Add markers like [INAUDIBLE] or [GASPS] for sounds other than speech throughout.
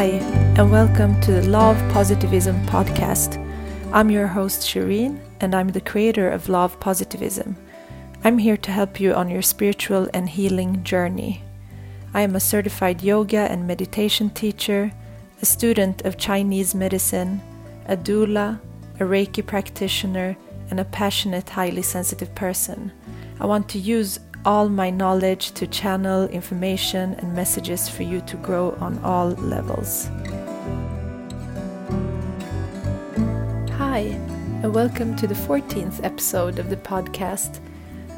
Hi, and welcome to the Love Positivism podcast. I'm your host, Shireen, and I'm the creator of Love Positivism. I'm here to help you on your spiritual and healing journey. I am a certified yoga and meditation teacher, a student of Chinese medicine, a doula, a Reiki practitioner, and a passionate, highly sensitive person. I want to use all my knowledge to channel information and messages for you to grow on all levels. Hi, and welcome to the 14th episode of the podcast.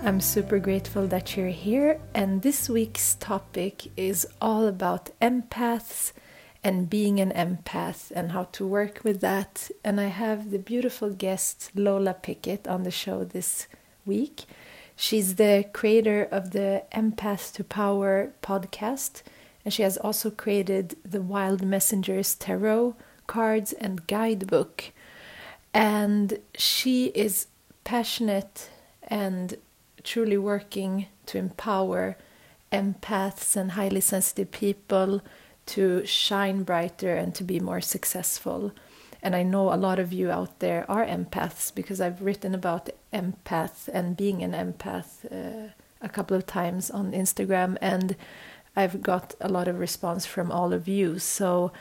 I'm super grateful that you're here, and this week's topic is all about empaths and being an empath and how to work with that. And I have the beautiful guest Lola Pickett on the show this week. She's the creator of the Empath to Power podcast, and she has also created the Wild Messengers Tarot cards and guidebook. And she is passionate and truly working to empower empaths and highly sensitive people to shine brighter and to be more successful. And I know a lot of you out there are empaths because I've written about empath and being an empath uh, a couple of times on Instagram, and I've got a lot of response from all of you. So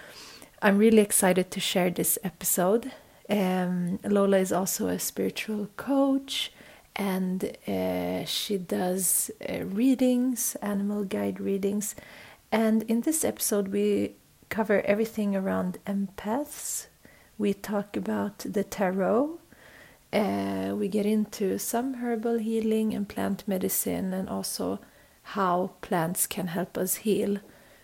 I'm really excited to share this episode. Um, Lola is also a spiritual coach and uh, she does uh, readings, animal guide readings. And in this episode, we cover everything around empaths, we talk about the tarot. Uh, we get into some herbal healing and plant medicine, and also how plants can help us heal.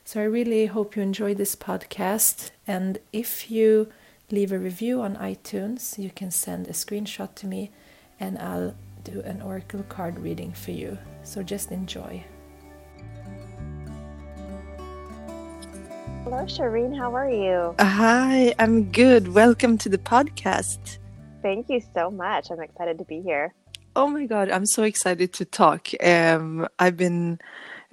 So, I really hope you enjoy this podcast. And if you leave a review on iTunes, you can send a screenshot to me, and I'll do an oracle card reading for you. So, just enjoy. Hello, Shireen. How are you? Hi, I'm good. Welcome to the podcast. Thank you so much. I'm excited to be here. Oh my God, I'm so excited to talk. Um, I've been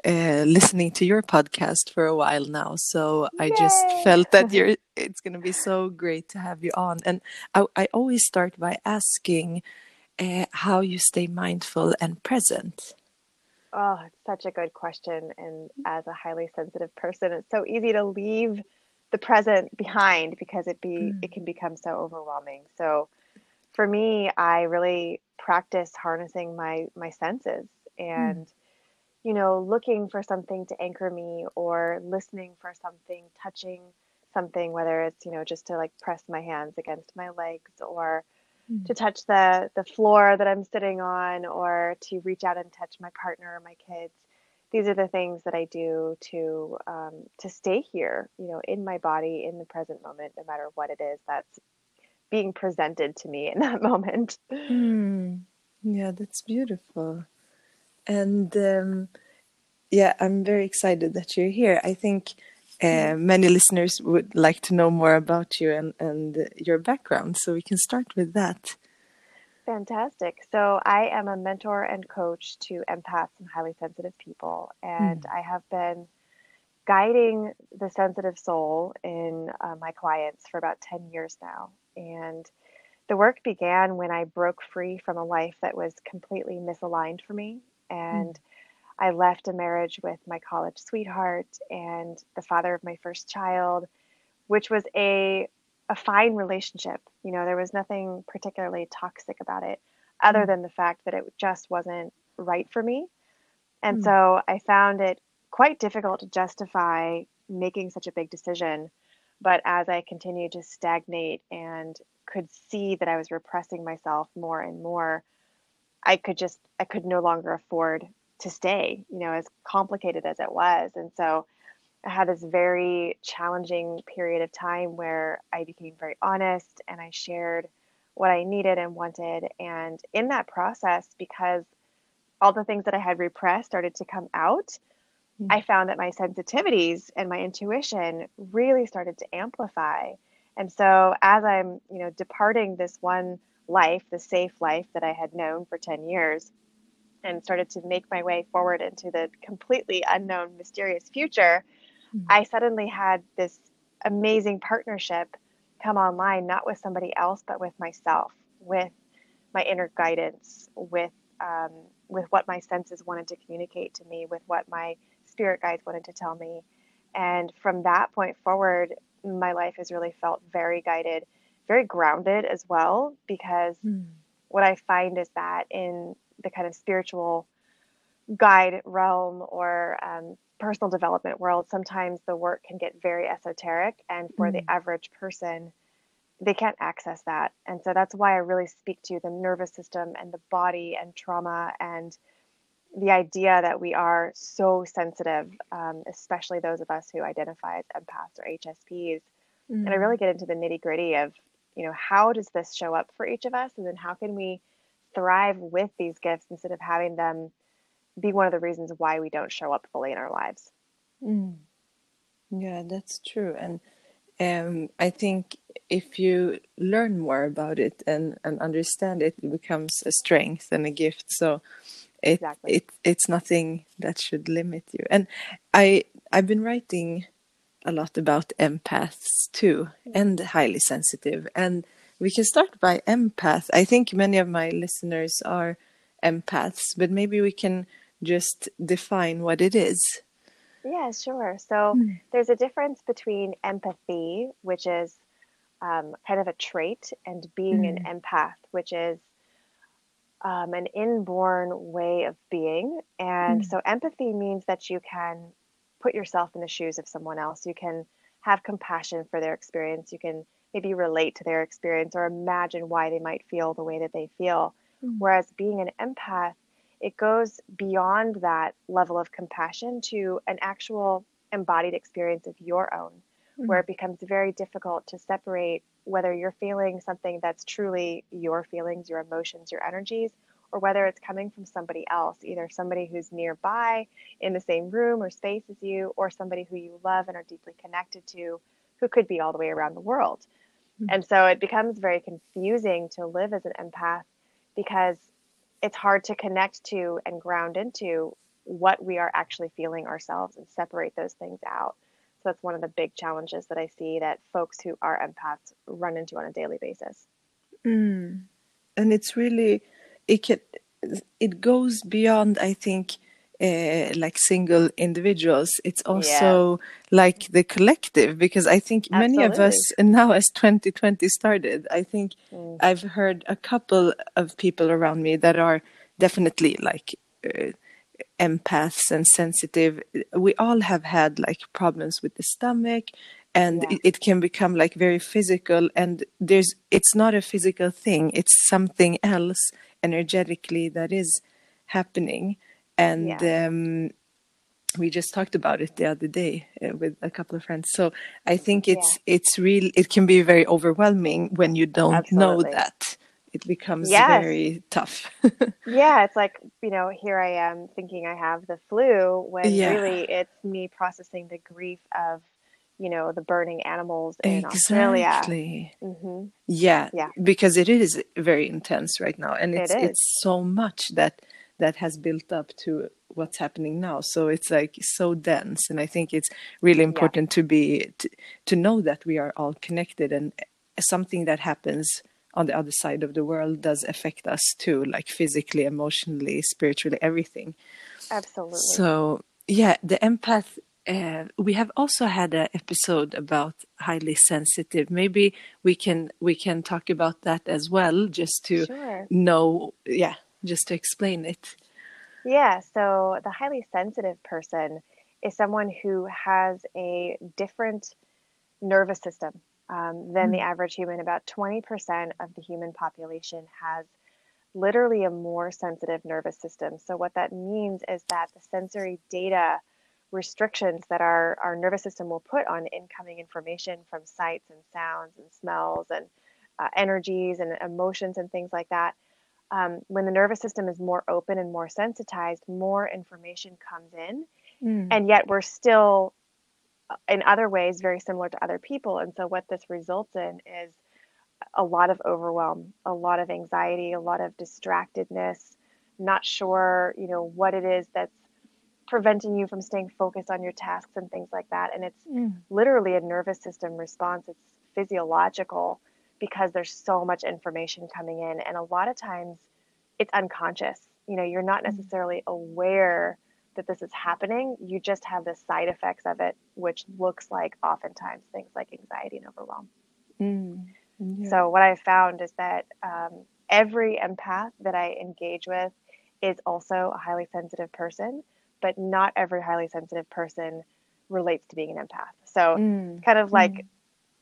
uh, listening to your podcast for a while now, so Yay! I just felt that you're. [LAUGHS] It's going to be so great to have you on. And I, I always start by asking uh, how you stay mindful and present. Oh, it's such a good question. And as a highly sensitive person, it's so easy to leave the present behind because it be mm. it can become so overwhelming. So for me, I really practice harnessing my my senses and mm. you know, looking for something to anchor me or listening for something, touching something, whether it's, you know, just to like press my hands against my legs or mm. to touch the the floor that I'm sitting on or to reach out and touch my partner or my kids. These are the things that I do to um, to stay here, you know, in my body, in the present moment, no matter what it is that's being presented to me in [LAUGHS] that moment. Mm. Yeah, that's beautiful. And um, yeah, I'm very excited that you're here. I think uh, many listeners would like to know more about you and, and your background, so we can start with that. Fantastic. So, I am a mentor and coach to empaths and highly sensitive people, and mm. I have been guiding the sensitive soul in uh, my clients for about 10 years now. And the work began when I broke free from a life that was completely misaligned for me and mm I left a marriage with my college sweetheart and the father of my first child, which was a a fine relationship. You know, there was nothing particularly toxic about it other mm. than the fact that it just wasn't right for me. And mm. so I found it quite difficult to justify making such a big decision. But as I continued to stagnate and could see that I was repressing myself more and more, I could just, I could no longer afford to stay, you know, as complicated as it was. And so I had this very challenging period of time where I became very honest and I shared what I needed and wanted. And in that process, because all the things that I had repressed started to come out, mm-hmm. I found that my sensitivities and my intuition really started to amplify. And so as I'm, you know, departing this one life, the safe life that I had known for 10 years, and started to make my way forward into the completely unknown, mysterious future, mm-hmm. I suddenly had this amazing partnership come online, not with somebody else, but with myself, with my inner guidance, with um, with what my senses wanted to communicate to me, with what my spirit guides wanted to tell me. And from that point forward, my life has really felt very guided, very grounded as well, because mm. what I find is that in the kind of spiritual guide realm or um, personal development world, sometimes the work can get very esoteric. And for mm. the average person, they can't access that. And so that's why I really speak to the nervous system and the body and trauma and the idea that we are so sensitive, um, especially those of us who identify as empaths or HSPs. Mm. And I really mm. get into the nitty gritty of, you know, how does this show up for each of us? And then how can we thrive with these gifts instead of having them be one of the reasons why we don't show up fully in our lives? Mm. Yeah, that's true. And um, I think if you learn more about it and, and understand it, it becomes a strength and a gift. So it, exactly. it it's nothing that should limit you. And I I've been writing a lot about empaths too and highly sensitive. And we can start by empath. I think many of my listeners are empaths, but maybe we can just define what it is. Yeah, sure. So mm. there's a difference between empathy, which is um, kind of a trait, and being mm. an empath, which is um, an inborn way of being. And mm. so empathy means that you can put yourself in the shoes of someone else. You can have compassion for their experience. You can maybe relate to their experience or imagine why they might feel the way that they feel. Mm. Whereas being an empath it goes beyond that level of compassion to an actual embodied experience of your own, mm-hmm. where it becomes very difficult to separate whether you're feeling something that's truly your feelings, your emotions, your energies, or whether it's coming from somebody else, either somebody who's nearby in the same room or space as you, or somebody who you love and are deeply connected to, who could be all the way around the world. Mm-hmm. And so it becomes very confusing to live as an empath because it's hard to connect to and ground into what we are actually feeling ourselves and separate those things out. So that's one of the big challenges that I see that folks who are empaths run into on a daily basis. Mm. And it's really it can it goes beyond I think uh, like single individuals it's also yeah. like the collective because i think Absolutely. many of us [LAUGHS] now as 2020 started i think mm. i've heard a couple of people around me that are definitely like uh, empaths and sensitive we all have had like problems with the stomach and yeah. it, it, can become like very physical and there's it's not a physical thing it's something else energetically that is happening and yeah. um, we just talked about it the other day uh, with a couple of friends so i think it's yeah. it's real it can be very overwhelming when you don't Absolutely. know that it becomes yes. very tough yeah [LAUGHS] it's like you know here i am thinking i have the flu when yeah. really it's me processing the grief of you know the burning animals in exactly. Australia. Mm-hmm. Yeah, yeah, because it is very intense right now, and it's it it's so much that that has built up to what's happening now so it's like so dense and i think it's really important yeah. to be to, to know that we are all connected and something that happens on the other side of the world does affect us too like physically emotionally spiritually everything absolutely so yeah the empath uh, we have also had an episode about highly sensitive maybe we can we can talk about that as well just to sure. know yeah just to explain it. Yeah, so the highly sensitive person is someone who has a different nervous system um, than mm. the average human. About 20% of the human population has literally a more sensitive nervous system. So, what that means is that the sensory data restrictions that our, our nervous system will put on incoming information from sights and sounds and smells and uh, energies and emotions and things like that um, when the nervous system is more open and more sensitized, more information comes in. Mm. And yet we're still, uh, in other ways, very similar to other people. And so, what this results in is a lot of overwhelm, a lot of anxiety, a lot of distractedness, not sure, you know, what it is that's preventing you from staying focused on your tasks and things like that. And it's Mm. literally a nervous system response. It's physiological because there's so much information coming in. And a lot of times it's unconscious. You know, you're not Mm. necessarily aware that this is happening. You just have the side effects of it, which looks like oftentimes things like anxiety and overwhelm. Mm. Yeah. So, what I found is that um, every empath that I engage with is also a highly sensitive person, but not every highly sensitive person relates to being an empath. So, Mm. kind of like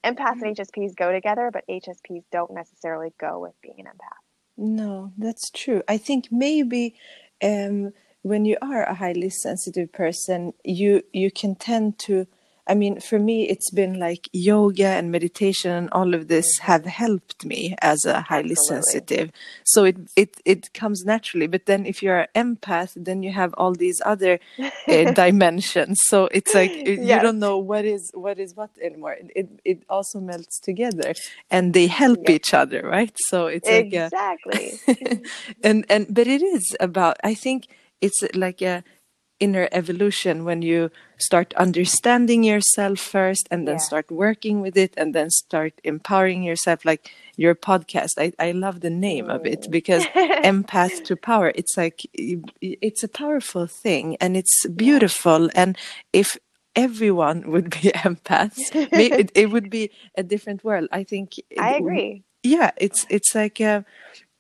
empaths and HSPs go together, but HSPs don't necessarily go with being an empath. No, that's true. I think maybe um, when you are a highly sensitive person, you you can tend to. I mean, for me, it's been like yoga and meditation and all of this have helped me as a highly Absolutely. sensitive. So it it it comes naturally. But then, if you're an empath, then you have all these other uh, [LAUGHS] dimensions. So it's like you you don't know what is what is what anymore. It it, it also melts together, and they help each other, right? So it's like a, Exactly. [LAUGHS] and and but it is about i think it's like a inner evolution when you start understanding yourself first and then Yeah. start working with it and then start empowering yourself like your podcast. I, I love the name of it because [LAUGHS] empath to power. It's like it's a powerful thing and it's beautiful. And if everyone [LAUGHS] would be empaths it, it would be a different world. I think I agree. yeah it's it's like uh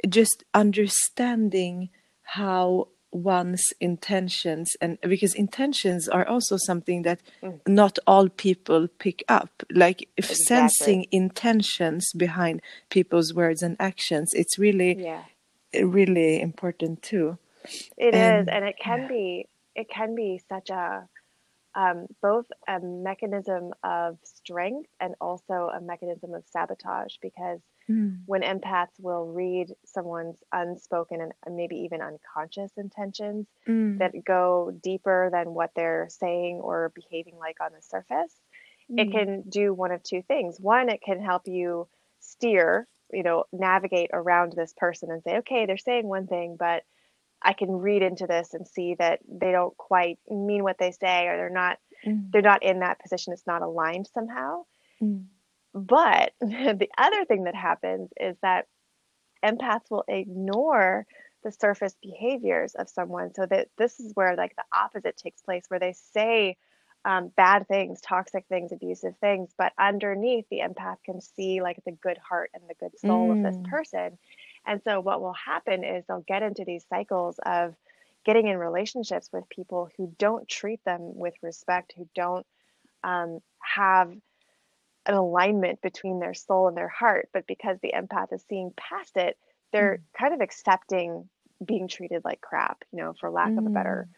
just understanding how one's intentions and because intentions are also something that Mm. not all people pick up like if Exactly. sensing intentions behind people's words and actions it's really Yeah. really important too It is, And- and it can be it can be such a um, both a mechanism of strength and also a mechanism of sabotage because when empaths will read someone's unspoken and maybe even unconscious intentions Mm. that go deeper than what they're saying or behaving like on the surface, it Mm. can do one of two things. One, it can help you steer, you know, navigate around this person and say, okay, they're saying one thing, but I can read into this and see that they don't quite mean what they say or they're not Mm. they're not in that position. It's not aligned somehow. Mm. But [LAUGHS] the other thing that happens is that empaths will ignore the surface behaviors of someone. So that this is where like the opposite takes place, where they say um, bad things, toxic things, abusive things, but underneath the empath can see like the good heart and the good soul of Mm. this person. And so what will happen is they'll get into these cycles of getting in relationships with people who don't treat them with respect, who don't um, have an alignment between their soul and their heart. But because the empath is seeing past it, they're kind of accepting being treated like crap, you know, for lack of a better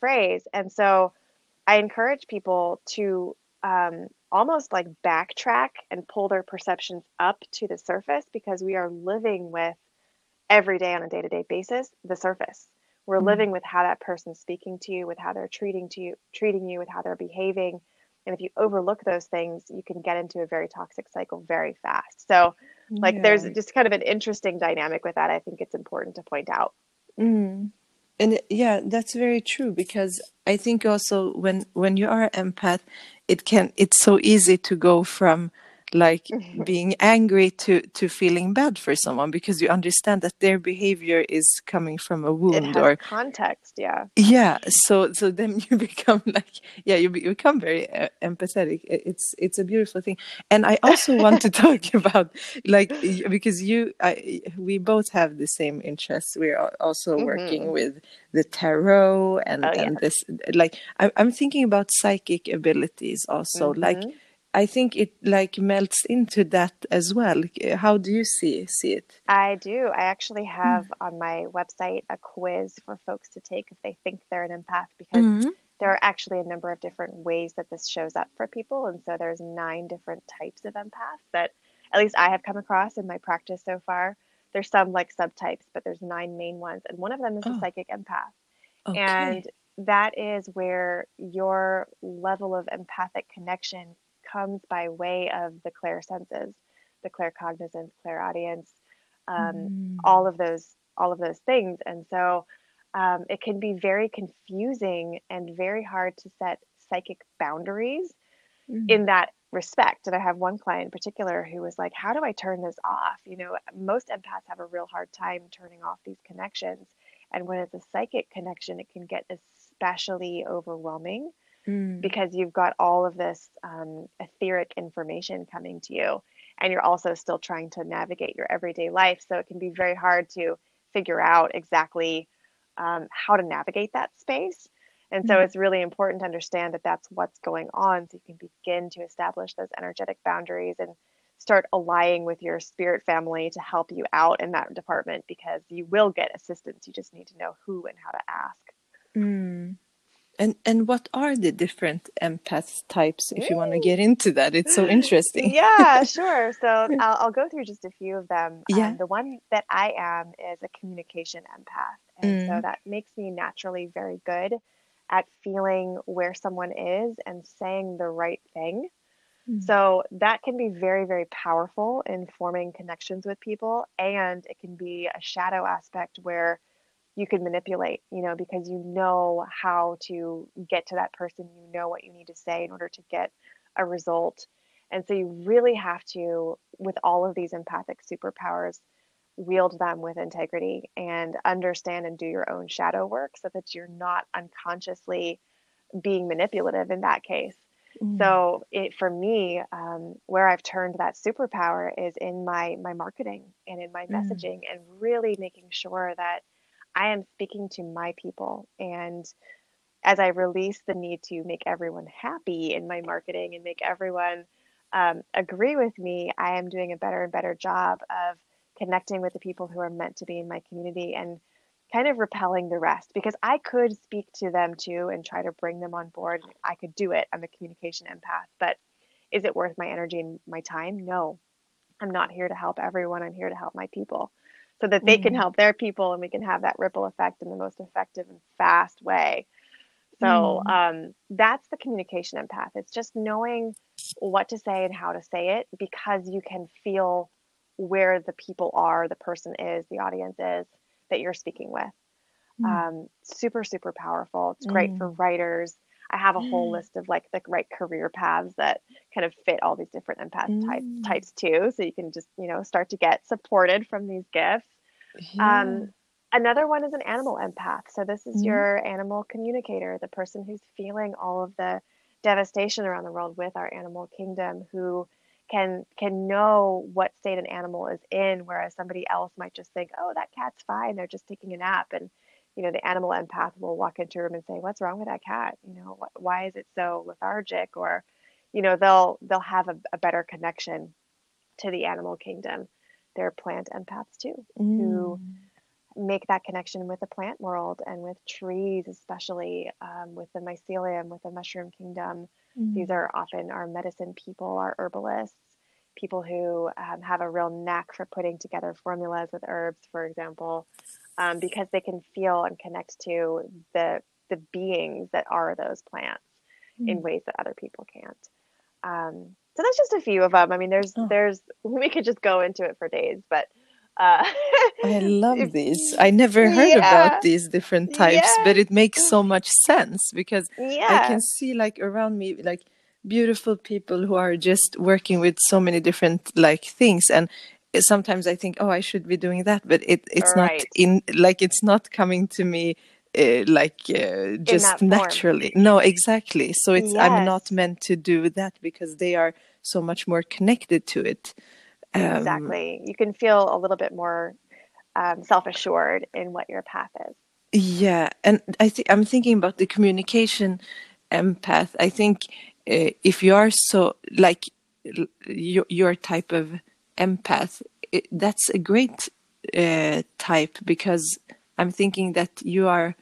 phrase. And so I encourage people to um, almost like backtrack and pull their perceptions up to the surface because we are living with every day on a day to day basis the surface. We're Mm. living with how that person's speaking to you, with how they're treating to you, treating you, with how they're behaving. And if you overlook those things, you can get into a very toxic cycle very fast. So, like, there's just kind of an interesting dynamic with that. I think it's important to point out. Mm. And yeah, that's very true because I think also when when you are an empath, it can it's so easy to go from like [LAUGHS] being angry to to feeling bad for someone because you understand that their behavior is coming from a wound or context, yeah. yeah so so then [LAUGHS] you become like yeah you, you become very uh, empathetic it's it's a beautiful thing and i also want to [LAUGHS] talk about like because you I, we both have the same interests we're also working Mhm. with the tarot and Oh, and this like I, i'm thinking about psychic abilities also like Mhm. I think it like melts into that as well how do you see see it I do. I actually have on my website a quiz for folks to take if they think they're an empath because Mhm. there are actually a number of different ways that this shows up for people. And so there's nine different types of empaths that at least I have come across in my practice so far. There's some like subtypes, but there's nine main ones. And one of them is Oh. the psychic empath. okay And that is where your level of empathic connection comes by way of the clairsenses, the claircognizance, clairaudience, um, Mm. all of those all of those things. And so um, it can be very confusing and very hard to set psychic boundaries mm-hmm. in that respect. And I have one client in particular who was like, How do I turn this off? You know, most empaths have a real hard time turning off these connections. And when it's a psychic connection, it can get especially overwhelming mm. because you've got all of this um, etheric information coming to you. And you're also still trying to navigate your everyday life. So it can be very hard to figure out exactly um, how to navigate that space. And so mm-hmm. it's really important to understand that that's what's going on so you can begin to establish those energetic boundaries and start aligning with your spirit family to help you out in that department because you will get assistance. You just need to know who and how to ask. Mm. And and what are the different empath types? If you want to get into that, it's so interesting. [LAUGHS] yeah, sure. [LAUGHS] So I'll, I'll go through just a few of them. Yeah. Um, the one that I am is a communication empath, and mm. so that makes me naturally very good at feeling where someone is and saying the right thing. Mm. So that can be very, very powerful in forming connections with people, and it can be a shadow aspect where you can manipulate, you know, because you know how to get to that person, you know what you need to say in order to get a result. And so you really have to, with all of these empathic superpowers, wield them with integrity and understand and do your own shadow work so that you're not unconsciously being manipulative in that case. Mm. So it for me, um, where I've turned that superpower is in my my marketing and in my mm. messaging, and really making sure that I am speaking to my people. And as I release the need to make everyone happy in my marketing and make everyone um, agree with me, I am doing a better and better job of connecting with the people who are meant to be in my community and kind of repelling the rest because I could speak to them too and try to bring them on board. I could do it. I'm a communication empath, but is it worth my energy and my time? No. I'm not here to help everyone. I'm here to help my people so that they mm-hmm. can help their people and we can have that ripple effect in the most effective and fast way. So mm-hmm. um, that's the communication empath. It's just knowing what to say and how to say it because you can feel where the people are, the person is, the audience is that you're speaking with. Mm. Um, super, super powerful. It's great for writers. I have a whole mm. list of like the right career paths that kind of fit all these different empath types mm. types too. So you can just, you know, start to get supported from these gifts. Yeah. Um, another one is an animal empath. So this is mm. your animal communicator, the person who's feeling all of the devastation around the world with our animal kingdom, who can can know what state an animal is in whereas somebody else might just think oh that cat's fine they're just taking a nap and you know the animal empath will walk into a room and say what's wrong with that cat? You know wh- why is it so lethargic? Or you know they'll they'll have a, a better connection to the animal kingdom. They're plant empaths too mm. who make that connection with the plant world and with trees especially um, with the mycelium with the mushroom kingdom. Mm-hmm. These are often our medicine people, our herbalists, people who um, have a real knack for putting together formulas with herbs, for example, um, because they can feel and connect to the the beings that are those plants mm-hmm. in ways that other people can't. Um, so that's just a few of them. I mean, there's oh. there's [LAUGHS] we could just go into it for days, but uh, I love [LAUGHS] these. I never heard yeah. about these different types, yeah. but it makes so much sense because yeah. I can see like around me like beautiful people who are just working with so many different like things and sometimes I think oh I should be doing that but it it's right. not in like it's not coming to me uh, like uh, just naturally no exactly so it's yes. i'm not meant to do that because they are so much more connected to it um, exactly. You can feel a little bit more um, self assured in what your path is. Yeah, and I think I'm thinking about the communication empath. I think uh, if you are so like your, your type of empath, it, that's a great uh, type because I'm thinking that you are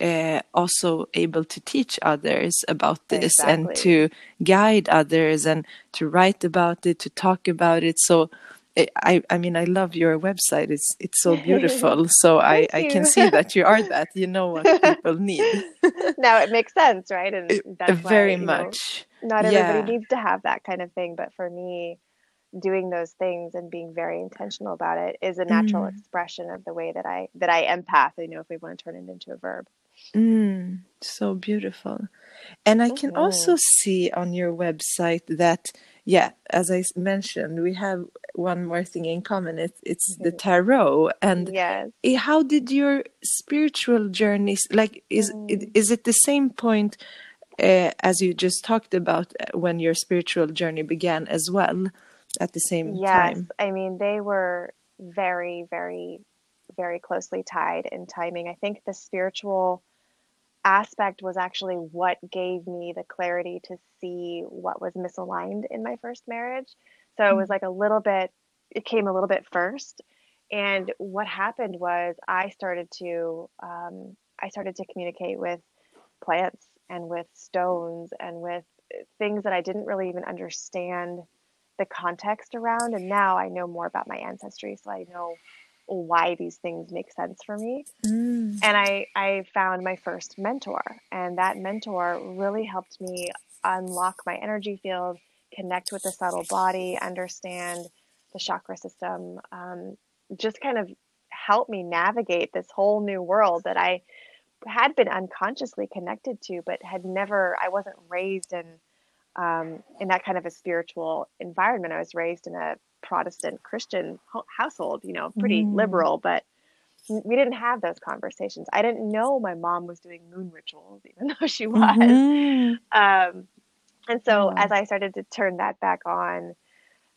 uh, also able to teach others about this exactly. and to guide others and to write about it to talk about it. So eh, I, I mean I love your website. It's it's so beautiful. [LAUGHS] So I, I can see that you are that. You know what people need. [LAUGHS] Now it makes sense right? And [LAUGHS] that's very why, much. know, not everybody yeah. needs to have that kind of thing. But for me doing those things and being very intentional about it is a natural Mm. expression of the way that I that I empath. You know, if we want to turn it into a verb. Mm, so beautiful. And I can hmm also see on your website that, yeah, as I mentioned, we have one more thing in common. It's it's the tarot. And Yes. eh, how did your spiritual journeys, like, is it, Mm. is it the same point uh, as you just talked about uh, when your spiritual journey began as well at the same Yes. time? Yes, I mean, they were very, very, very closely tied in timing. I think the spiritual aspect was actually what gave me the clarity to see what was misaligned in my first marriage. So it was Mm. like a little bit, it came a little bit first. And what happened was I started to, um, I started to communicate with plants and with stones and with things that I didn't really even understand the context around. And now I know more about my ancestry, so I know why these things make sense for me. Mm. And I, I found my first mentor, and that mentor really helped me unlock my energy field, connect with the subtle body, understand the chakra system, um, just kind of help me navigate this whole new world that I had been unconsciously connected to, but had never, I wasn't raised in um, in that kind of a spiritual environment. I was raised in a Protestant Christian ho- household, you know, pretty Mm. liberal, but we didn't have those conversations. I didn't know my mom was doing moon rituals, [LAUGHS] even though she was. Mhm. Um, and so Wow. as I started to turn that back on,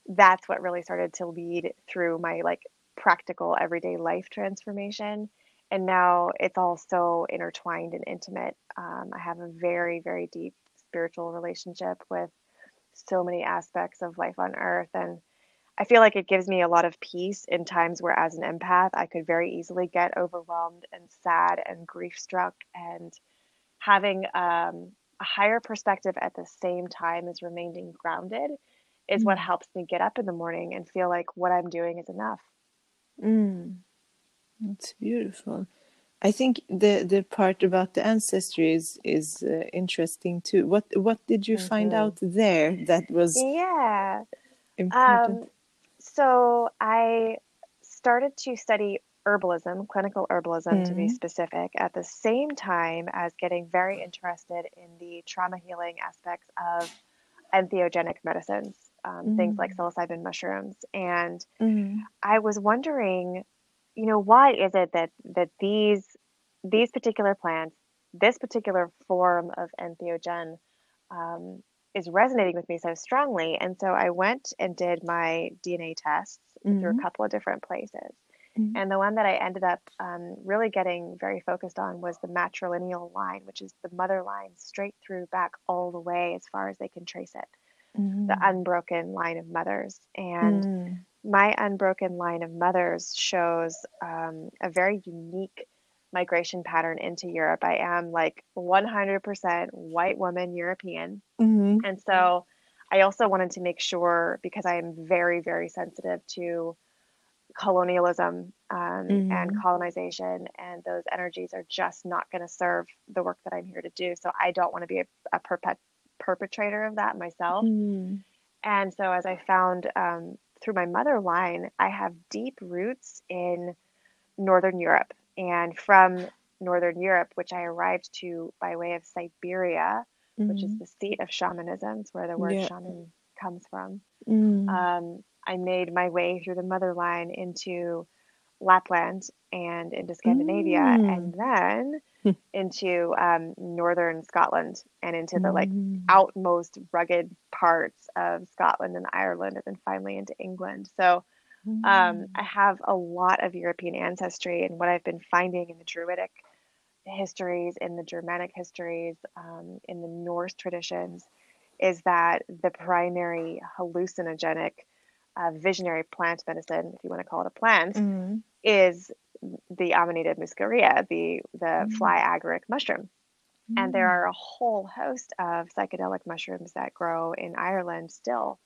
that's what really started to lead through my like practical everyday life transformation. And now it's all so intertwined and intimate. Um, I have a very, very deep spiritual relationship with so many aspects of life on earth. And I feel like it gives me a lot of peace in times where, as an empath, I could very easily get overwhelmed and sad and grief struck. And having um, a higher perspective at the same time as remaining grounded is what Mm. helps me get up in the morning and feel like what I'm doing is enough. Mm. It's beautiful. I think the the part about the ancestry is is uh, interesting too. What what did you find hmm out there that was Yeah. important? Um, so I started to study herbalism, clinical herbalism to be Mm. specific, at the same time as getting very interested in the trauma healing aspects of entheogenic medicines, um, things like Mm. psilocybin mushrooms. And Mm. I was wondering, you know, why is it that that these these particular plants, this particular form of entheogen, um, is resonating with me so strongly? And so I went and did my DNA tests through a Mm. couple of different places. Mm. And the one that I ended up um, really getting very focused on was the matrilineal line, which is the mother line straight through back all the way as far as they can trace it, the Mm. unbroken line of mothers. And Mm. My unbroken line of mothers shows um, a very unique migration pattern into Europe. I am like 100% white woman European. Mm. And so I also wanted to make sure, because I am very, very sensitive to colonialism um, and Mm. colonization, and those energies are just not going to serve the work that I'm here to do. So I don't want to be a, a perpet- perpetrator of that myself. Mm. And so, as I found um, through my mother line, I have deep roots in Northern Europe. And from Northern Europe, which I arrived to by way of Siberia, which is Mm. the seat of shamanism, it's where the word Yeah. shaman comes from, Mm. um, I made my way through the mother line into Lapland and into Scandinavia, and Mm. then Hmm. [LAUGHS] into um, northern Scotland and into the like Mm. outmost rugged parts of Scotland and Ireland, and then finally into England. So um, Mm. I have a lot of European ancestry, and what I've been finding in the Druidic histories, in the Germanic histories, um, in the Norse traditions, is that the primary hallucinogenic, uh, visionary plant medicine, if you want to call it a plant, Mm. is the Amanita muscaria, the the Mm. fly agaric mushroom. And there Mm. are a whole host of psychedelic mushrooms that grow in Ireland still,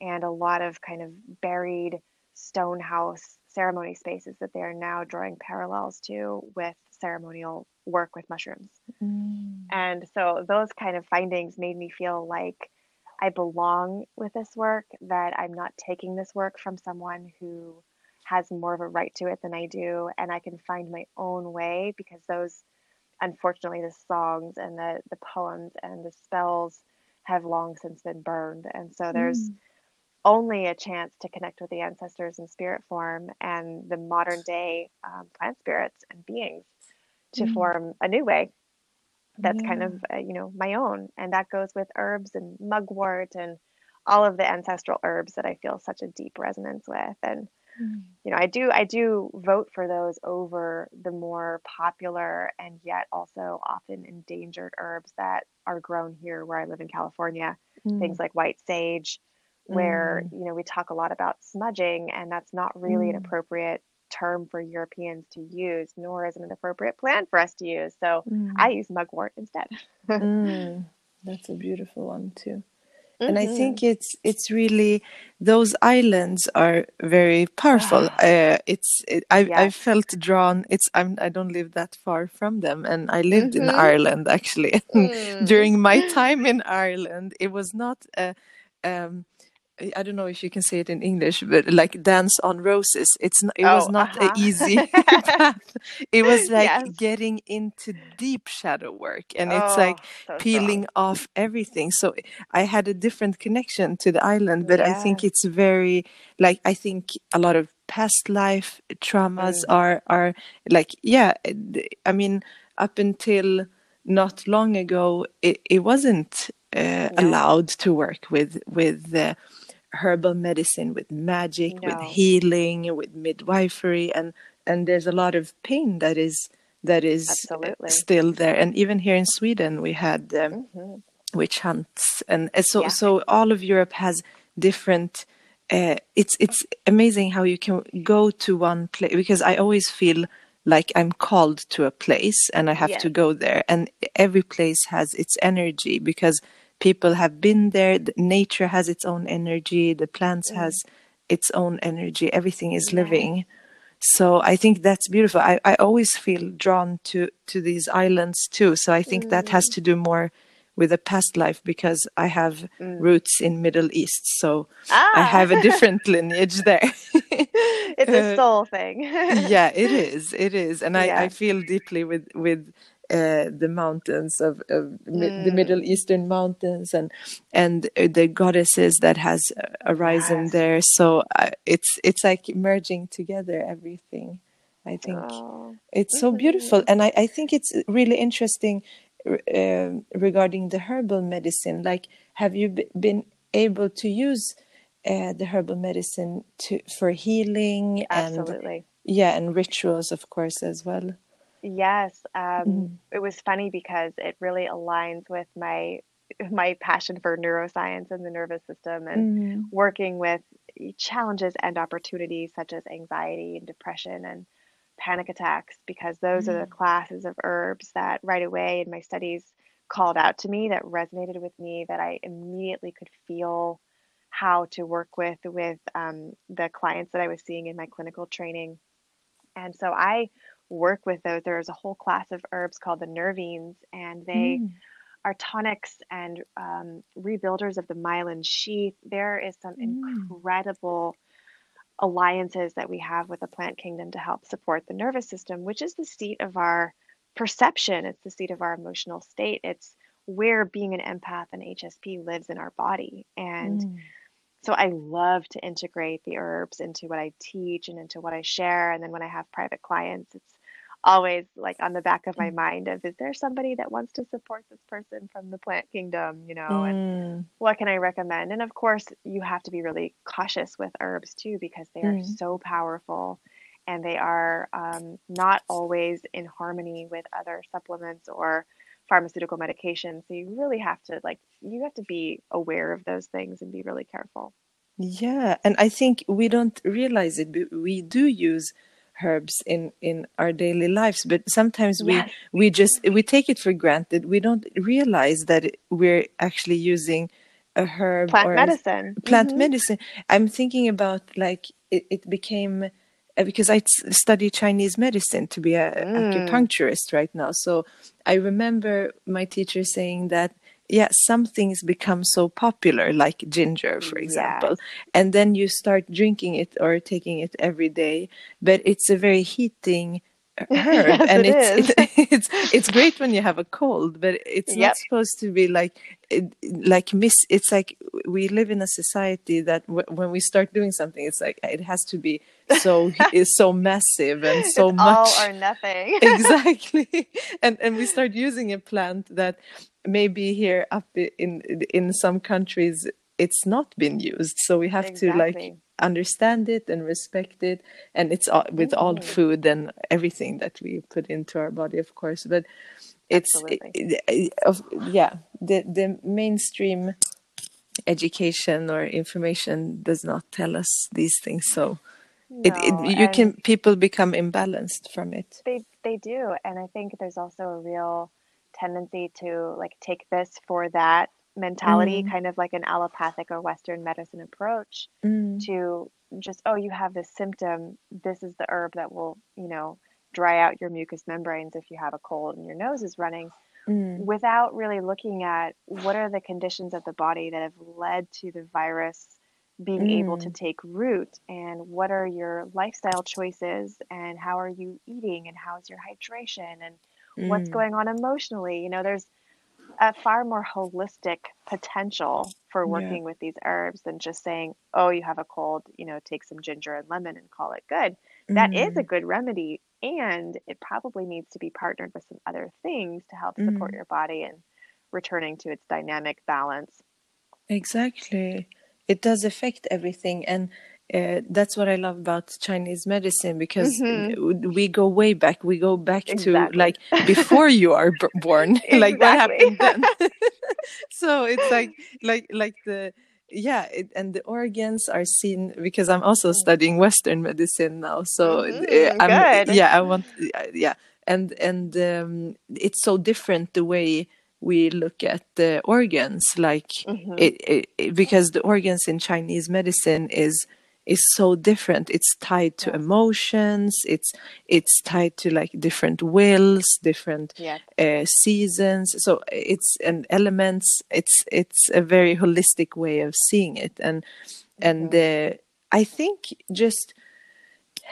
and a lot of kind of buried stonehouse ceremony spaces that they are now drawing parallels to with ceremonial work with mushrooms. Mm. And so those kind of findings made me feel like I belong with this work, that I'm not taking this work from someone who has more of a right to it than I do, and I can find my own way because those, unfortunately, the songs and the the poems and the spells have long since been burned, and so there's. Mm. Only a chance to connect with the ancestors in spirit form and the modern day um, plant spirits and beings to mm. form a new way that's yeah. kind of uh, you know my own and that goes with herbs and mugwort and all of the ancestral herbs that i feel such a deep resonance with and mm. you know i do i do vote for those over the more popular and yet also often endangered herbs that are grown here where i live in california mm. things like white sage where mm. you know we talk a lot about smudging and that's not really an mm. appropriate term for Europeans to use, nor is it an appropriate plant for us to use. So mm. I use mugwort instead. [LAUGHS] mm, that's a beautiful one too. Mm-hmm. And I think mm-hmm. it's it's really those islands are very powerful. uh, it's it, I yes. I felt drawn. It's I'm I don't live that far from them, and I lived mm-hmm. in Ireland [LAUGHS] actually. Mm. During my [LAUGHS] time in Ireland, it was not a um, I don't know if you can say it in English, but like dance on roses. It's not, it oh, was not uh-huh. an easy path. It was [LAUGHS] [LAUGHS] [LAUGHS] like yes. getting into deep shadow work, and oh, it's like so peeling off everything. So I had a different connection to the island, but. I think it's very like I think a lot of past life traumas mm. are are like yeah. I mean, up until not long ago, it, it wasn't uh, yeah. allowed to work with with. Uh, herbal medicine, with magic, no. with healing, with midwifery, and and there's a lot of pain that is that is Absolutely. still there. And even here in Sweden, we had um, mm-hmm. witch hunts, and so yeah. so all of Europe has different. Uh, it's it's amazing how you can go to one place because I always feel like I'm called to a place and I have yes. to go there, and every place has its energy because people have been there nature has its own energy the plants mm. has its own energy everything is yeah. living so i think that's beautiful I, I always feel drawn to to these islands too so i think mm. that has mm. to do more with a past life because i have mm. roots in middle east so ah. i have a [LAUGHS] different lineage there it's a [LAUGHS] soul thing yeah it [LAUGHS] is it is and yeah. I, I feel deeply with with uh, the mountains of, of mm. the Middle Eastern mountains and and the goddesses that has arisen yes. there. So uh, it's it's like merging together everything. I think oh, it's so beautiful, and I, I think it's really interesting uh, regarding the herbal medicine. Like, have you been able to use uh, the herbal medicine to for healing Absolutely. and yeah, and rituals, of course, as well. Yes, um, mm. it was funny because it really aligns with my my passion for neuroscience and the nervous system and mm. working with challenges and opportunities such as anxiety and depression and panic attacks because those mm. are the mm. classes of herbs that right away in my studies called out to me that resonated with me that I immediately could feel how to work with with um, the clients that I was seeing in my clinical training. And so I work with those. There's a whole class of herbs called the nervines, and they mm. are tonics and um, rebuilders of the myelin sheath. There is some mm. incredible alliances that we have with the plant kingdom to help support the nervous system, which is the seat of our perception. It's the seat of our emotional state. It's where being an empath and HSP lives in our body. And mm. so I love to integrate the herbs into what I teach and into what I share. And then when I have private clients, it's always like on the back of my mm. mind of is there somebody that wants to support this person from the plant kingdom you know mm. and what can i recommend and of course you have to be really cautious with herbs too because they are mm. so powerful and they are um, not always in harmony with other supplements or pharmaceutical medications so you really have to like you have to be aware of those things and be really careful yeah and i think we don't realize it but we do use herbs in in our daily lives but sometimes we yes. we just we take it for granted we don't realize that we're actually using a herb plant or medicine plant mm-hmm. medicine i'm thinking about like it, it became uh, because I study Chinese medicine to be a mm. acupuncturist right now. So I remember my teacher saying that yeah some things become so popular like ginger for mm, example Yes. and then you start drinking it or taking it every day but it's a very heating uh, [LAUGHS] herb Yes, and it it's, [LAUGHS] is. it's it's it's great when you have a cold but it's Yep. not supposed to be like uh, like miss it's like we live in a society that w- when we start doing something it's like it has to be so [LAUGHS] is so massive and so it's much all or nothing. exactly and and we start using a plant that maybe here up in in some countries it's not been used. So we have to like understand it and respect it. And it's all, with all Mhm. food and everything that we put into our body of course. But it's it- it- of yeah the the mainstream education or information does not tell us these things. So it, No, it you can people become imbalanced from it. They they do, and I think there's also a real tendency to like take this for that mentality, Mm. kind of like an allopathic or Western medicine approach Mm. to just, oh, you have this symptom. This is the herb that will, you know, dry out your mucous membranes if you have a cold and your nose is running, Mm. without really looking at what are the conditions of the body that have led to the virus being able to Mm. take root and what are your lifestyle choices and how are you eating and how's your hydration and what's Mm. going on emotionally you know there's a far more holistic potential for Yeah. working with these herbs than just saying oh you have a cold you know take some ginger and lemon and call it good That is a Mm. good remedy and it probably needs to be partnered with some other things to help support Mm. your body and returning to its dynamic balance Exactly. It does affect everything. And uh, that's what I love about Chinese medicine because Mhm. we go way back. We go back to like before you are b- born. [LAUGHS] [LAUGHS] like what happened then? [LAUGHS] so it's like like like the yeah it, and the organs are seen because i'm also studying western medicine now so uh, Mhm, I'm, good. yeah i want yeah and and um, it's so different the way we look at the organs like Mhm. it, it, it- because the organs in chinese medicine is is so different. It's tied to Yes. emotions. It's it's tied to like different wills different Yes. uh, seasons. So it's and elements it's it's a very holistic way of seeing it. And and uh, i think just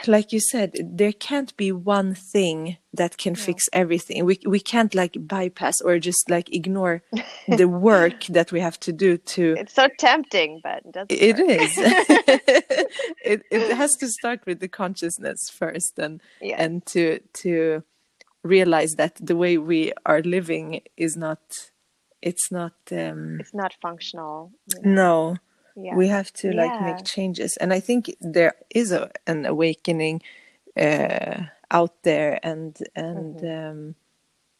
like you said there can't be one thing that can fix everything we we can't like bypass or just like ignore the [LAUGHS] work that we have to do to It's so tempting, but it doesn't. it is [LAUGHS] [LAUGHS] it, it has to start with the consciousness first and Yes. and to to realize that the way we are living is not it's not um It's not functional. you know? no Yeah. we have to like Yeah. make changes and i think there is a, an awakening uh out there and and Mm-hmm. um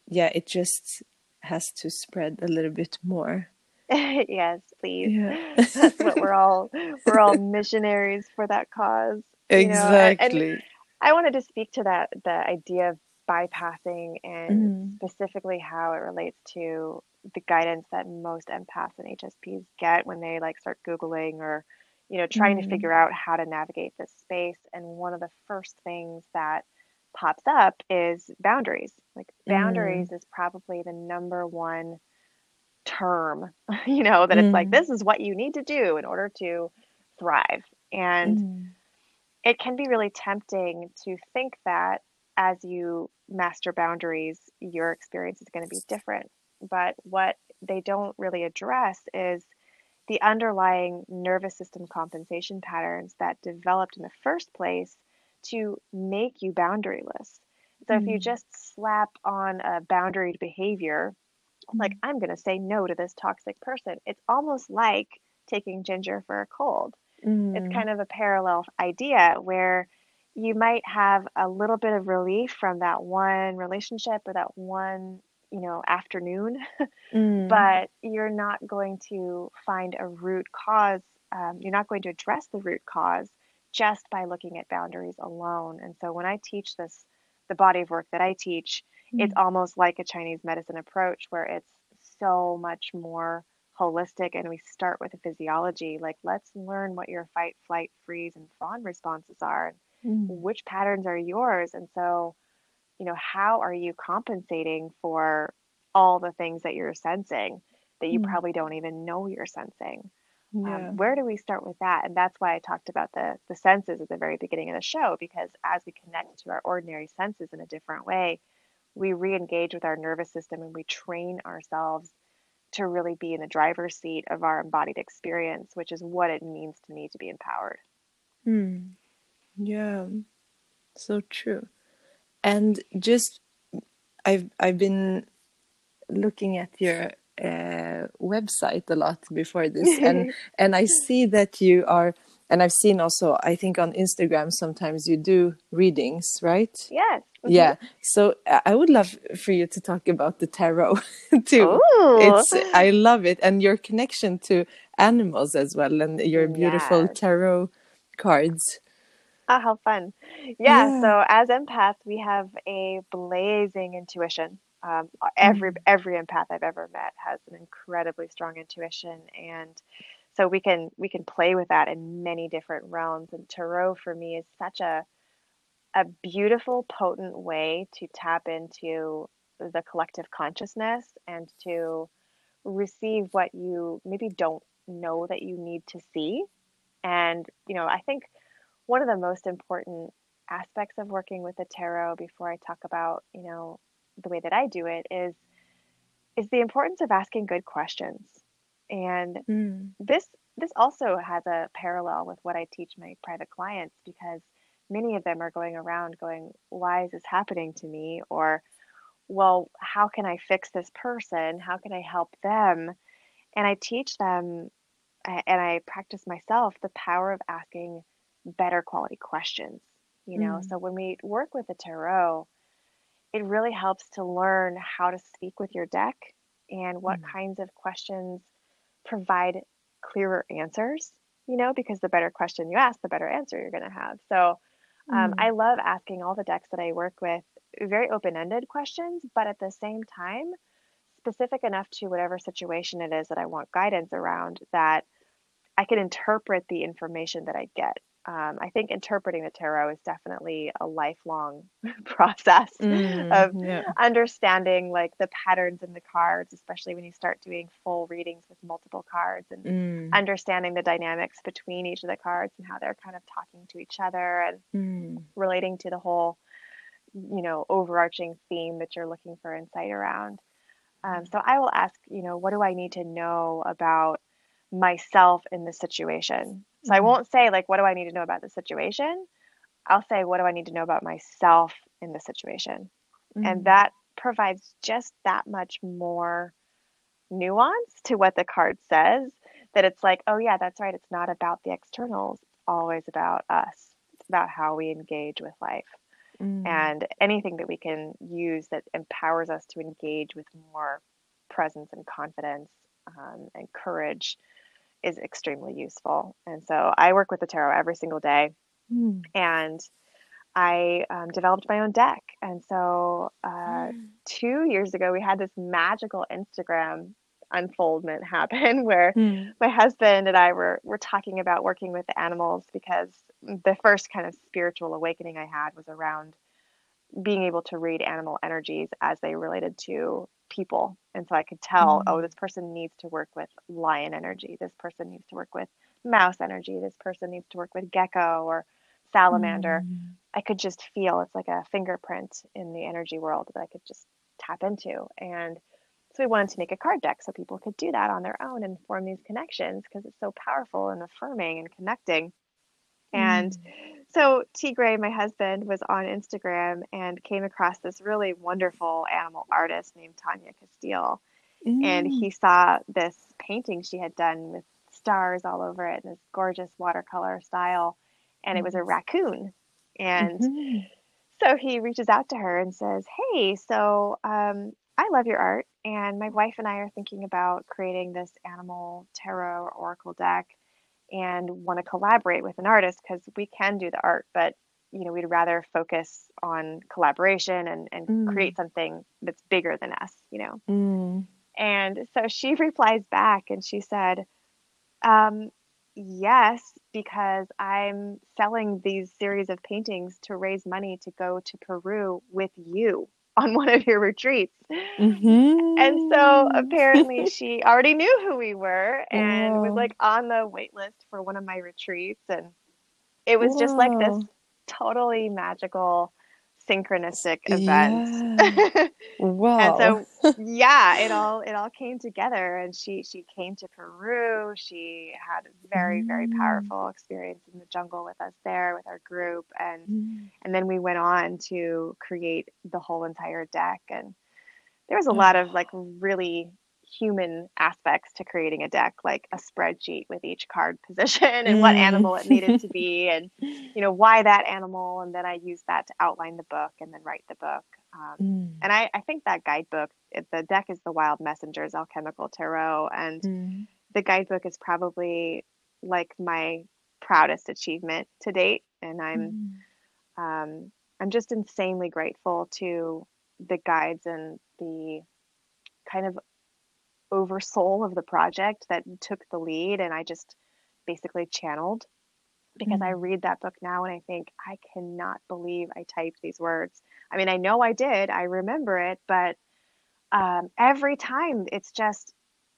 yeah it just has to spread a little bit more [LAUGHS] yes, please. Yeah. [LAUGHS] That's what we're all we're all missionaries for that cause. you know, and- exactly And I wanted to speak to that the idea of bypassing and Mhm. specifically how it relates to the guidance that most empaths and HSPs get when they like start googling or you know trying to Mhm. figure out how to navigate this space and one of the first things that pops up is boundaries like Mm. boundaries is probably the number one term [LAUGHS] you know that it's like Mm. this is what you need to do in order to thrive and Mm. it can be really tempting to think that as you master boundaries, your experience is going to be different. But what they don't really address is the underlying nervous system compensation patterns that developed in the first place to make you boundaryless. So if you Mm. just slap on a boundaried behavior, like I'm going to say no to this toxic person, it's almost like taking ginger for a cold Mm. it's kind of a parallel idea where you might have a little bit of relief from that one relationship or that one you know afternoon [LAUGHS] Mm. but you're not going to find a root cause um, you're not going to address the root cause just by looking at boundaries alone and so when i teach this the body of work that i teach it's almost like a chinese medicine approach where it's so much more holistic and we start with the physiology like let's learn what your fight flight freeze and fawn responses are Mm. which patterns are yours and so you know how are you compensating for all the things that you're sensing that you mm. probably don't even know you're sensing. Um, yeah. Um, where do we start with that? And that's why I talked about the the senses at the very beginning of the show, because as we connect to our ordinary senses in a different way, we re-engage with our nervous system and we train ourselves to really be in the driver's seat of our embodied experience, which is what it means to me to be empowered. Hmm. Yeah, so true. And just, I've I've been looking at your uh, website a lot before this, and [LAUGHS] and I see that you are and I've seen also, I think on Instagram sometimes you do readings, right? Yes. Mm-hmm. Yeah. So I would love for you to talk about the tarot [LAUGHS] too. Ooh. It's I love it and your connection to animals as well and your beautiful yes. tarot cards. Ah, [LAUGHS] how fun. Yeah, yeah, so as empaths, we have a blazing intuition. Um, every mm. every empath I've ever met has an incredibly strong intuition and so we can we can play with that in many different realms and tarot for me is such a a beautiful potent way to tap into the collective consciousness and to receive what you maybe don't know that you need to see and you know i think one of the most important aspects of working with the tarot before i talk about you know the way that i do it is is the importance of asking good questions and mm. this this also has a parallel with what I teach my private clients because many of them are going around going, "Why is this happening to me?" or "Well, how can I fix this person? How can I help them?" And I teach them and I practice myself the power of asking better quality questions, you know. Mm. So when we work with the tarot, it really helps to learn how to speak with your deck and what mm. kinds of questions provide clearer answers, you know, because the better question you ask, the better answer you're going to have. So um, mm. I love asking all the decks that I work with very open ended questions, but at the same time, specific enough to whatever situation it is that I want guidance around that I can interpret the information that I get um, I think interpreting the tarot is definitely a lifelong [LAUGHS] process mm, of yeah. understanding like the patterns in the cards, especially when you start doing full readings with multiple cards and mm. understanding the dynamics between each of the cards and how they're kind of talking to each other and mm. relating to the whole, you know, overarching theme that you're looking for insight around. Um, so I will ask, you know, what do I need to know about myself in this situation? So I mm-hmm. won't say like, what do I need to know about the situation? I'll say, what do I need to know about myself in the situation? Mm-hmm. And that provides just that much more nuance to what the card says that it's like, oh, yeah, that's right. It's not about the externals, it's always about us. It's about how we engage with life. Mm. And anything that we can use that empowers us to engage with more presence and confidence um, and courage is extremely useful. And so I work with the tarot every single day. Mm. And I um, developed my own deck. And so uh, mm. two years ago, we had this magical Instagram unfoldment [LAUGHS] happen where mm. my husband and I were, were talking about working with the animals because the first kind of spiritual awakening I had was around being able to read animal energies as they related to people. And so I could tell, oh, mm-hmm. oh, this person needs to work with lion energy. This person needs to work with mouse energy. This person needs to work with gecko or salamander. Mm. I could just feel it's like a fingerprint in the energy world that I could just tap into. And so we wanted to make a card deck so people could do that on their own and form these connections because it's so powerful and affirming and connecting. And mm. so Tigray, my husband, was on Instagram and came across this really wonderful animal artist named Tanya Castile. Mm. And he saw this painting she had done with stars all over it in this gorgeous watercolor style. And it was a raccoon. And mm-hmm. so he reaches out to her and says, Hey, so um, I love your art. And my wife and I are thinking about creating this animal tarot oracle deck and want to collaborate with an artist because we can do the art, but you know, we'd rather focus on collaboration and, and mm. create something that's bigger than us, you know. Mm. And so she [LAUGHS] replies back and she said, um, yes, because I'm selling these series of paintings to raise money to go to Peru with you on one of your retreats. Mm-hmm. And so apparently she already knew who we were and was like on the wait list for one of my retreats. And it was just like this totally magical, synchronistic events. Yeah. Wow. [LAUGHS] and so [LAUGHS] yeah it all it all came together and she she came to peru she had a very very Mm. powerful experience in the jungle with us there with our group and Mm. and then we went on to create the whole entire deck and there was a lot of like really human aspects to creating a deck like a spreadsheet with each card [LAUGHS] position and what Mm. animal it needed to be [LAUGHS] and you know why that animal and then i used that to outline the book and then write the book um, Mm. and I, I think that guidebook, it, the deck is the Wild Messengers Alchemical Tarot, and Mm. the guidebook is probably like my proudest achievement to date. And I'm Mm. um, I'm just insanely grateful to the guides and the kind of oversoul of the project that took the lead, and I just basically channeled because I Mm. read that book now and I think I cannot believe I typed these words. I mean, I know I did, I remember it, but um, every time it's just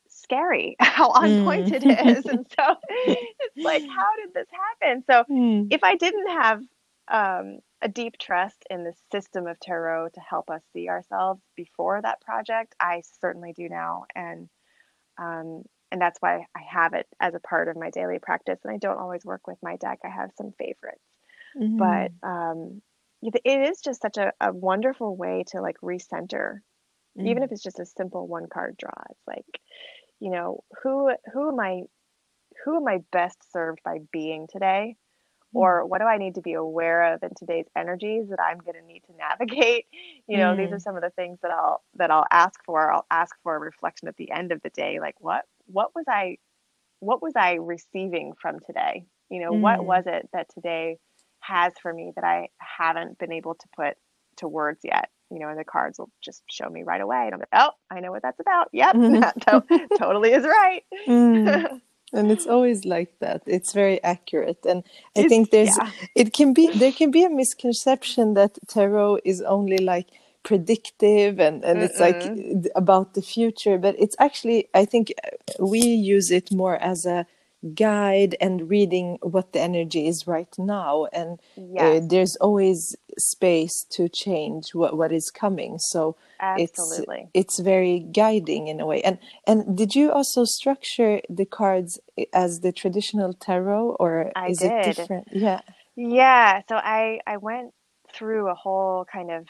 scary [LAUGHS] how on point Mm. it is. And so [LAUGHS] it's like, how did this happen? So Mm. if I didn't have um, a deep trust in the system of tarot to help us see ourselves before that project, I certainly do now. And um, and that's why I have it as a part of my daily practice. And I don't always work with my deck. I have some favorites, but Mhm. um, it is just such a, a wonderful way to like recenter, even Mm. if it's just a simple one card draw. It's like, you know, who who am I who am I best served by being today? Mm. Or what do I need to be aware of in today's energies that I'm going to need to [LAUGHS] navigate? You know, these are Mm. some of the things that I'll that I'll ask for. I'll ask for a reflection at the end of the day, like what what was I what was I receiving from today? You know, what Mm. was it that today has for me that I haven't been able to put to words yet? You know, and the cards will just show me right away. And I'm like, oh, I know what that's about. Yep, [LAUGHS] Mhm. that to- totally is right. [LAUGHS] Mm. And it's always like that. It's very accurate. And i It's- think there's yeah. it can be there can be a misconception that tarot is only like predictive and and it's like about the future. But it's actually i think uh, we use it more as a guide and reading what the energy is right now. And uh, there's always space to change what what is coming. So absolutely. it's it's very guiding in a way. And and did you also structure the cards as the traditional tarot or I is it different? Yeah. Yeah, so I I went through a whole kind of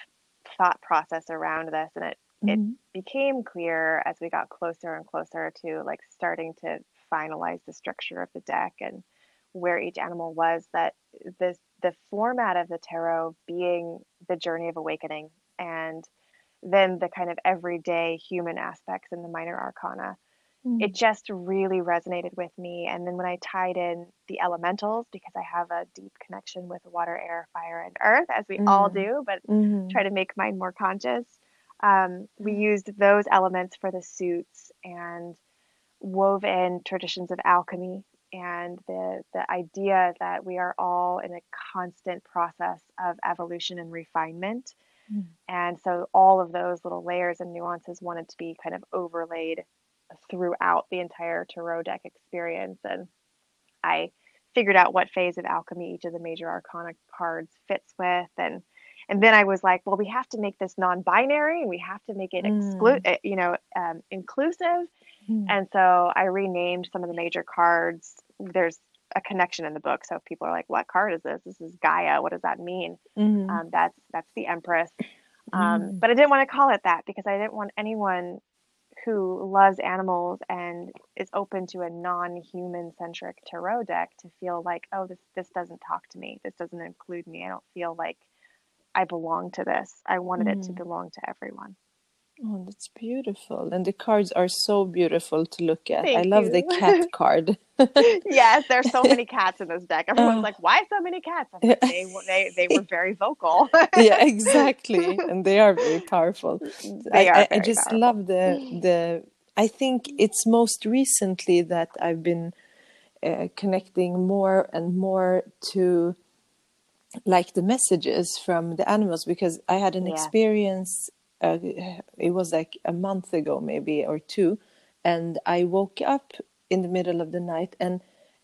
thought process around this and it it Mhm. became clear as we got closer and closer to like starting to finalize the structure of the deck and where each animal was that this the format of the tarot being the journey of awakening and then the kind of everyday human aspects in the minor arcana Mm. it just really resonated with me. And then when I tied in the elementals, because I have a deep connection with water, air, fire, and earth, as we all Mm. do, but Mhm. try to make mine more conscious, um, we used those elements for the suits and wove in traditions of alchemy and the the idea that we are all in a constant process of evolution and refinement. Mm. And so all of those little layers and nuances wanted to be kind of overlaid throughout the entire tarot deck experience. And I figured out what phase of alchemy each of the major arcana cards fits with and and then I was like, well, we have to make this non-binary and we have to make it exclu- uh, you know, um, inclusive. Mm. And so I renamed some of the major cards. There's a connection in the book, so if people are like, "What card is this?" This is Gaia. What does that mean? Mhm. Um, that's that's the Empress. Um, Mm. But I didn't want to call it that because I didn't want anyone who loves animals and is open to a non-human centric tarot deck to feel like, "Oh, this this doesn't talk to me. This doesn't include me. I don't feel like I belong to this." I wanted it to Mm. belong to everyone. Oh, that's beautiful. And the cards are so beautiful to look at. I Thank love the cat [LAUGHS] card. yes, there's so many [LAUGHS] cats in this deck. Everyone's Oh. like, "Why so many cats?" Like, they were- they they were very vocal. [LAUGHS] yeah, exactly. And they are very powerful. they I, are I, I just powerful. love the the I think it's most recently that I've been uh, connecting more and more to like the messages from the animals because I had an Yeah. experience uh, it was like a month ago maybe or two and i woke up in the middle of the night and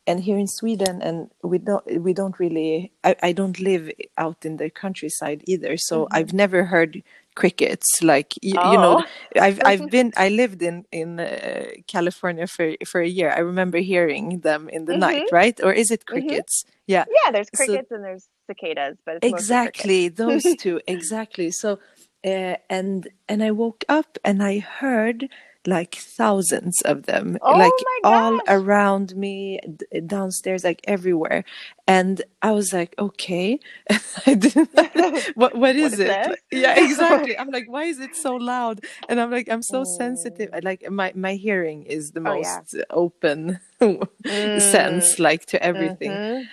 and here in Sweden, and we don't we don't really I, I don't live out in the countryside either, so mm-hmm. I've never heard crickets like you, oh. you know oh. I've I've [LAUGHS] been I lived in in uh, California for for a year. I remember hearing them in the mm-hmm. night, right? Or is it mm-hmm. crickets? Mm-hmm. Yeah, yeah. There's crickets so, and there's cicadas, but exactly those [LAUGHS] two exactly. So uh, and and I woke up and I heard like thousands of them oh like all around me d- downstairs like everywhere. And i was like okay. [LAUGHS] [LAUGHS] [LAUGHS] What what is, what is it? yeah exactly. I'm like why is it so loud? And i'm like i'm so mm. sensitive like my my hearing is the most oh, yeah. open mm. sense like to everything. Mm-hmm.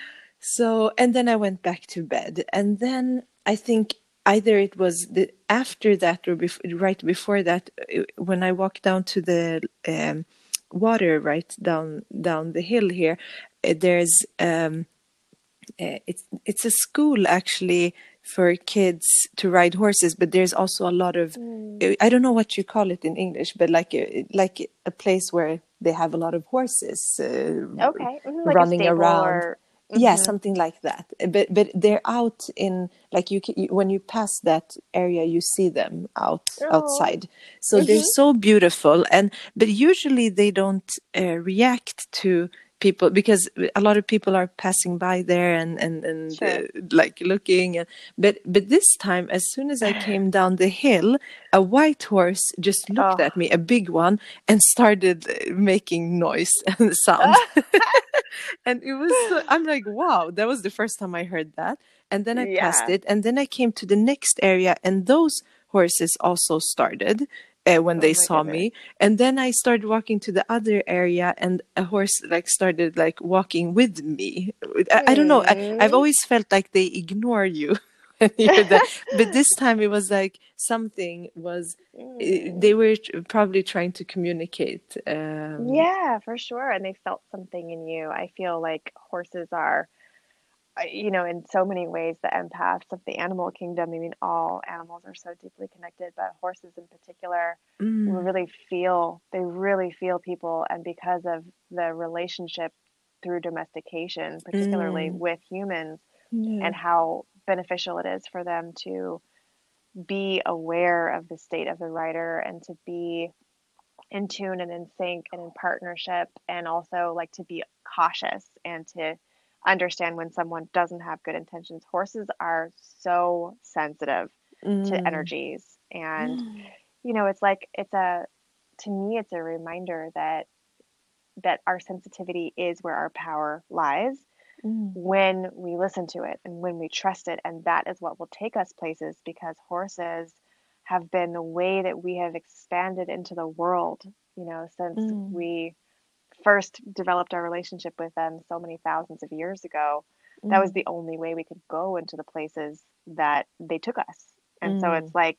so and then i went back to bed. And then i think either it was the, after that or bef- right before that uh, when i walked down to the um, water right down down the hill here uh, there's um, uh, it's it's a school actually for kids to ride horses but there's also a lot of mm. i don't know what you call it in english but like a, like a place where they have a lot of horses uh, okay mm-hmm. like running around or Mm-hmm. Yeah, something like that. But but they're out in like you, can, you when you pass that area, you see them out oh. outside. So mm-hmm. they're so beautiful, and but usually they don't uh, react to people because a lot of people are passing by there and and and sure. uh, like looking and, but but this time as soon as i [SIGHS] came down the hill a white horse just looked oh. at me a big one and started uh, making noise [LAUGHS] and sound [LAUGHS] [LAUGHS] and it was i'm like wow that was the first time i heard that and then i yeah. passed it and then i came to the next area and those horses also started uh, when oh they saw me. and then i started walking to the other area and a horse like started like walking with me. I, I don't know. I, have always felt like they ignore you [LAUGHS] [LAUGHS] but this time it was like something was mm. they were probably trying to communicate um, yeah for sure and they felt something in you. I feel like horses are you know, in so many ways, the empaths of the animal kingdom, I mean, all animals are so deeply connected, but horses in particular mm. really feel, they really feel people. And because of the relationship through domestication, particularly mm. with humans, yeah. and how beneficial it is for them to be aware of the state of the rider and to be in tune and in sync and in partnership, and also like to be cautious and to understand when someone doesn't have good intentions. Horses are so sensitive mm. to energies. And, mm. you know, it's like, it's a, to me, it's a reminder that, that our sensitivity is where our power lies mm. when we listen to it and when we trust it. And that is what will take us places because horses have been the way that we have expanded into the world, you know, since mm. we first developed our relationship with them so many thousands of years ago, mm. that was mm. the only way we could go into the places that they took us. And mm. so it's mm. like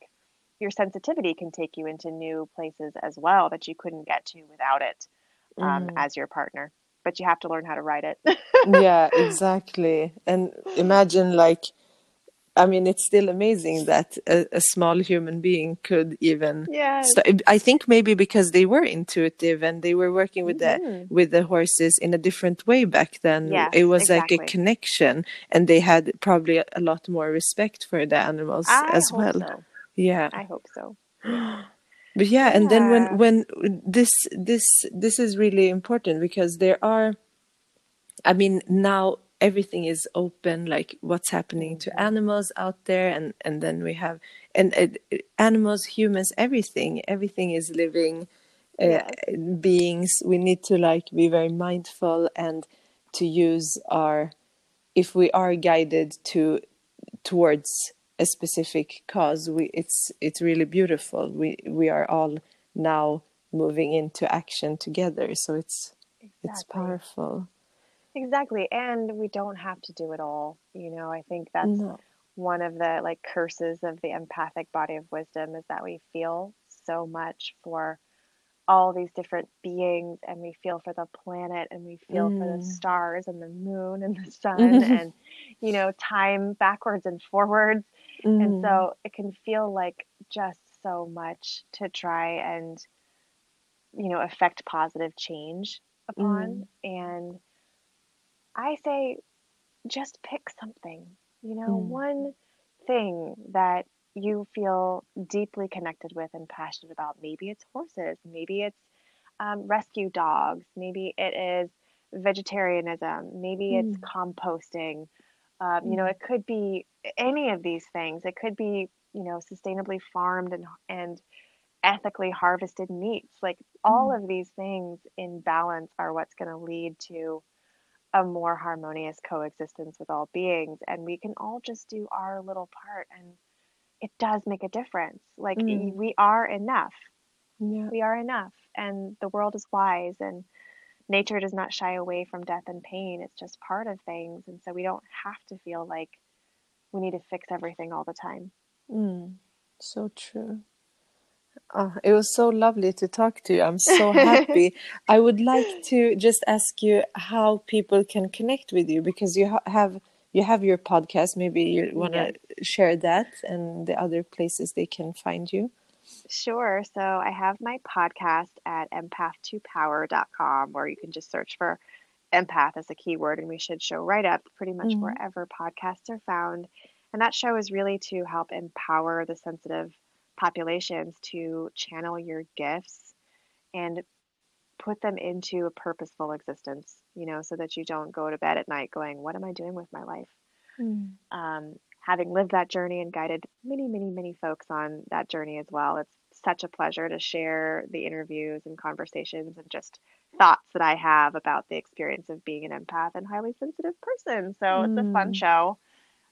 your sensitivity can take you into new places as well that you couldn't get to without it um, mm. as your partner. But you have to learn how to ride it. yeah, [LAUGHS] exactly. And imagine like I mean, it's still amazing that a, a small human being could even. Yeah. I think maybe because they were intuitive and they were working with mm-hmm. the with the horses in a different way back then. Yes, it was exactly. like a connection, and they had probably a, lot more respect for the animals I as well. So. Yeah. I hope so. [GASPS] but yeah, and then when when this this this is really important because there are. I mean, now everything is open like what's happening to animals out there and and then we have and uh, animals humans everything everything is living uh, yeah. beings we need to like be very mindful and to use our if we are guided to towards a specific cause we it's it's really beautiful we we are all now moving into action together so it's exactly. it's powerful Exactly. And we don't have to do it all. You know, I think that's no. one of the like curses of the empathic body of wisdom is that we feel so much for all these different beings and we feel for the planet and we feel mm. for the mm. stars and the moon and the [LAUGHS] sun and you know time backwards and forwards mm. and so it can feel like just so much to try and, you know, affect positive change upon. Mm. And I say, just pick something, you know, mm. one thing that you feel deeply connected with and passionate about. Maybe it's horses, maybe it's um, rescue dogs, maybe it is vegetarianism, maybe mm. it's composting. Um, you know, mm. it could be any of these things. It could be, you know, sustainably farmed and and ethically harvested meats. Like all mm. of these things in balance are what's going to lead to a more harmonious coexistence with all beings. And we can all just do our little part and it does make a difference. Like mm. we are enough. Yeah. We are enough. And the world is wise and nature does not shy away from death and pain. It's just part of things. And so we don't have to feel like we need to fix everything all the time. Mm. So true. Oh, it was so lovely to talk to you. I'm so happy. [LAUGHS] I would like to just ask you how people can connect with you because you ha have you have your podcast. Maybe you want to yes. share that and the other places they can find you. Sure. So I have my podcast at empath2power.com where you can just search for empath as a keyword and we should show right up pretty much mm -hmm. wherever podcasts are found. And that show is really to help empower the sensitive populations to channel your gifts and put them into a purposeful existence, you know, so that you don't go to bed at night going, What am I doing with my life? Mm. Um, having lived that journey and guided many, many, many folks on that journey as well, it's such a pleasure to share the interviews and conversations and just thoughts that I have about the experience of being an empath and highly sensitive person. So mm. it's a fun mm. show.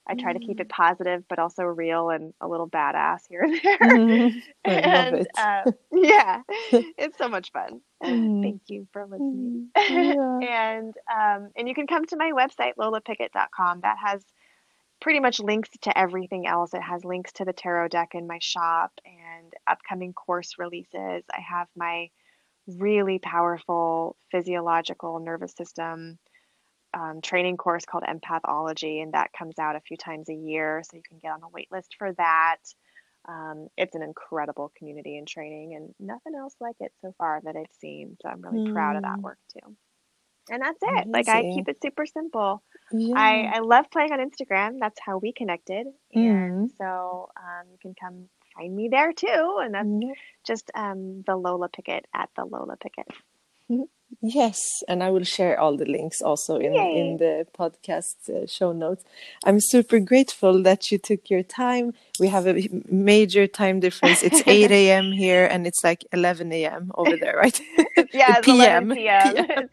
I try to keep it mm. positive, but also real and a little badass here and there. Mm-hmm. [LAUGHS] and uh, yeah, [LAUGHS] it's so much fun. Mm. Thank you for listening. Mm. [LAUGHS] Yeah. and um, and you can come to my website lolapickett.com. That has pretty much links to everything else. It has links to the tarot deck in my shop and upcoming course releases. I have my really powerful physiological nervous system um, training course called Empathology, and that comes out a few times a year. So you can get on the wait list for that. Um, it's an incredible community and training, and nothing else like it so far that I've seen. So I'm really mm. proud of that mm. work too. And that's it. Amazing. Like I keep it super simple. Yeah. I, I love playing on Instagram. That's how we connected. And mm. so um, you can come find me there too. And that's mm. just um, the Lola Pickett at the Lola Pickett. [LAUGHS] Yes, and I will share all the links also in, in the podcast uh, show notes. I'm super grateful that you took your time. We have a major time difference. It's [LAUGHS] 8 a.m. here and it's like 11 a.m. over there, right? [LAUGHS] yeah, [LAUGHS] it's PM. PM. PM.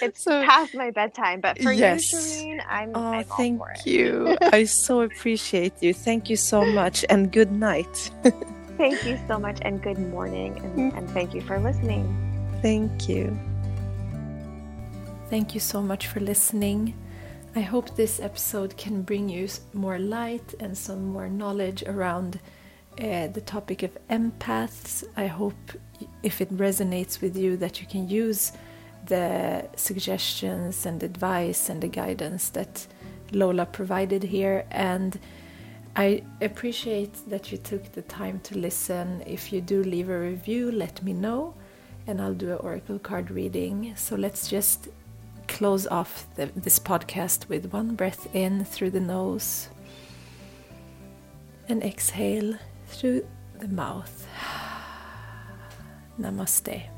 it's so, past my bedtime, but for yes. you, Shireen, I'm, oh, I'm thank you. I so appreciate you. Thank you so much and good night. thank you so much and good morning and, and thank you for listening. Thank you. Thank you so much for listening. I hope this episode can bring you more light and some more knowledge around uh, the topic of empaths. I hope if it resonates with you that you can use the suggestions and advice and the guidance that Lola provided here. And I appreciate that you took the time to listen. If you do leave a review, let me know and I'll do an oracle card reading. So let's just close off the, this podcast with one breath in through the nose and exhale through the mouth. [SIGHS] Namaste.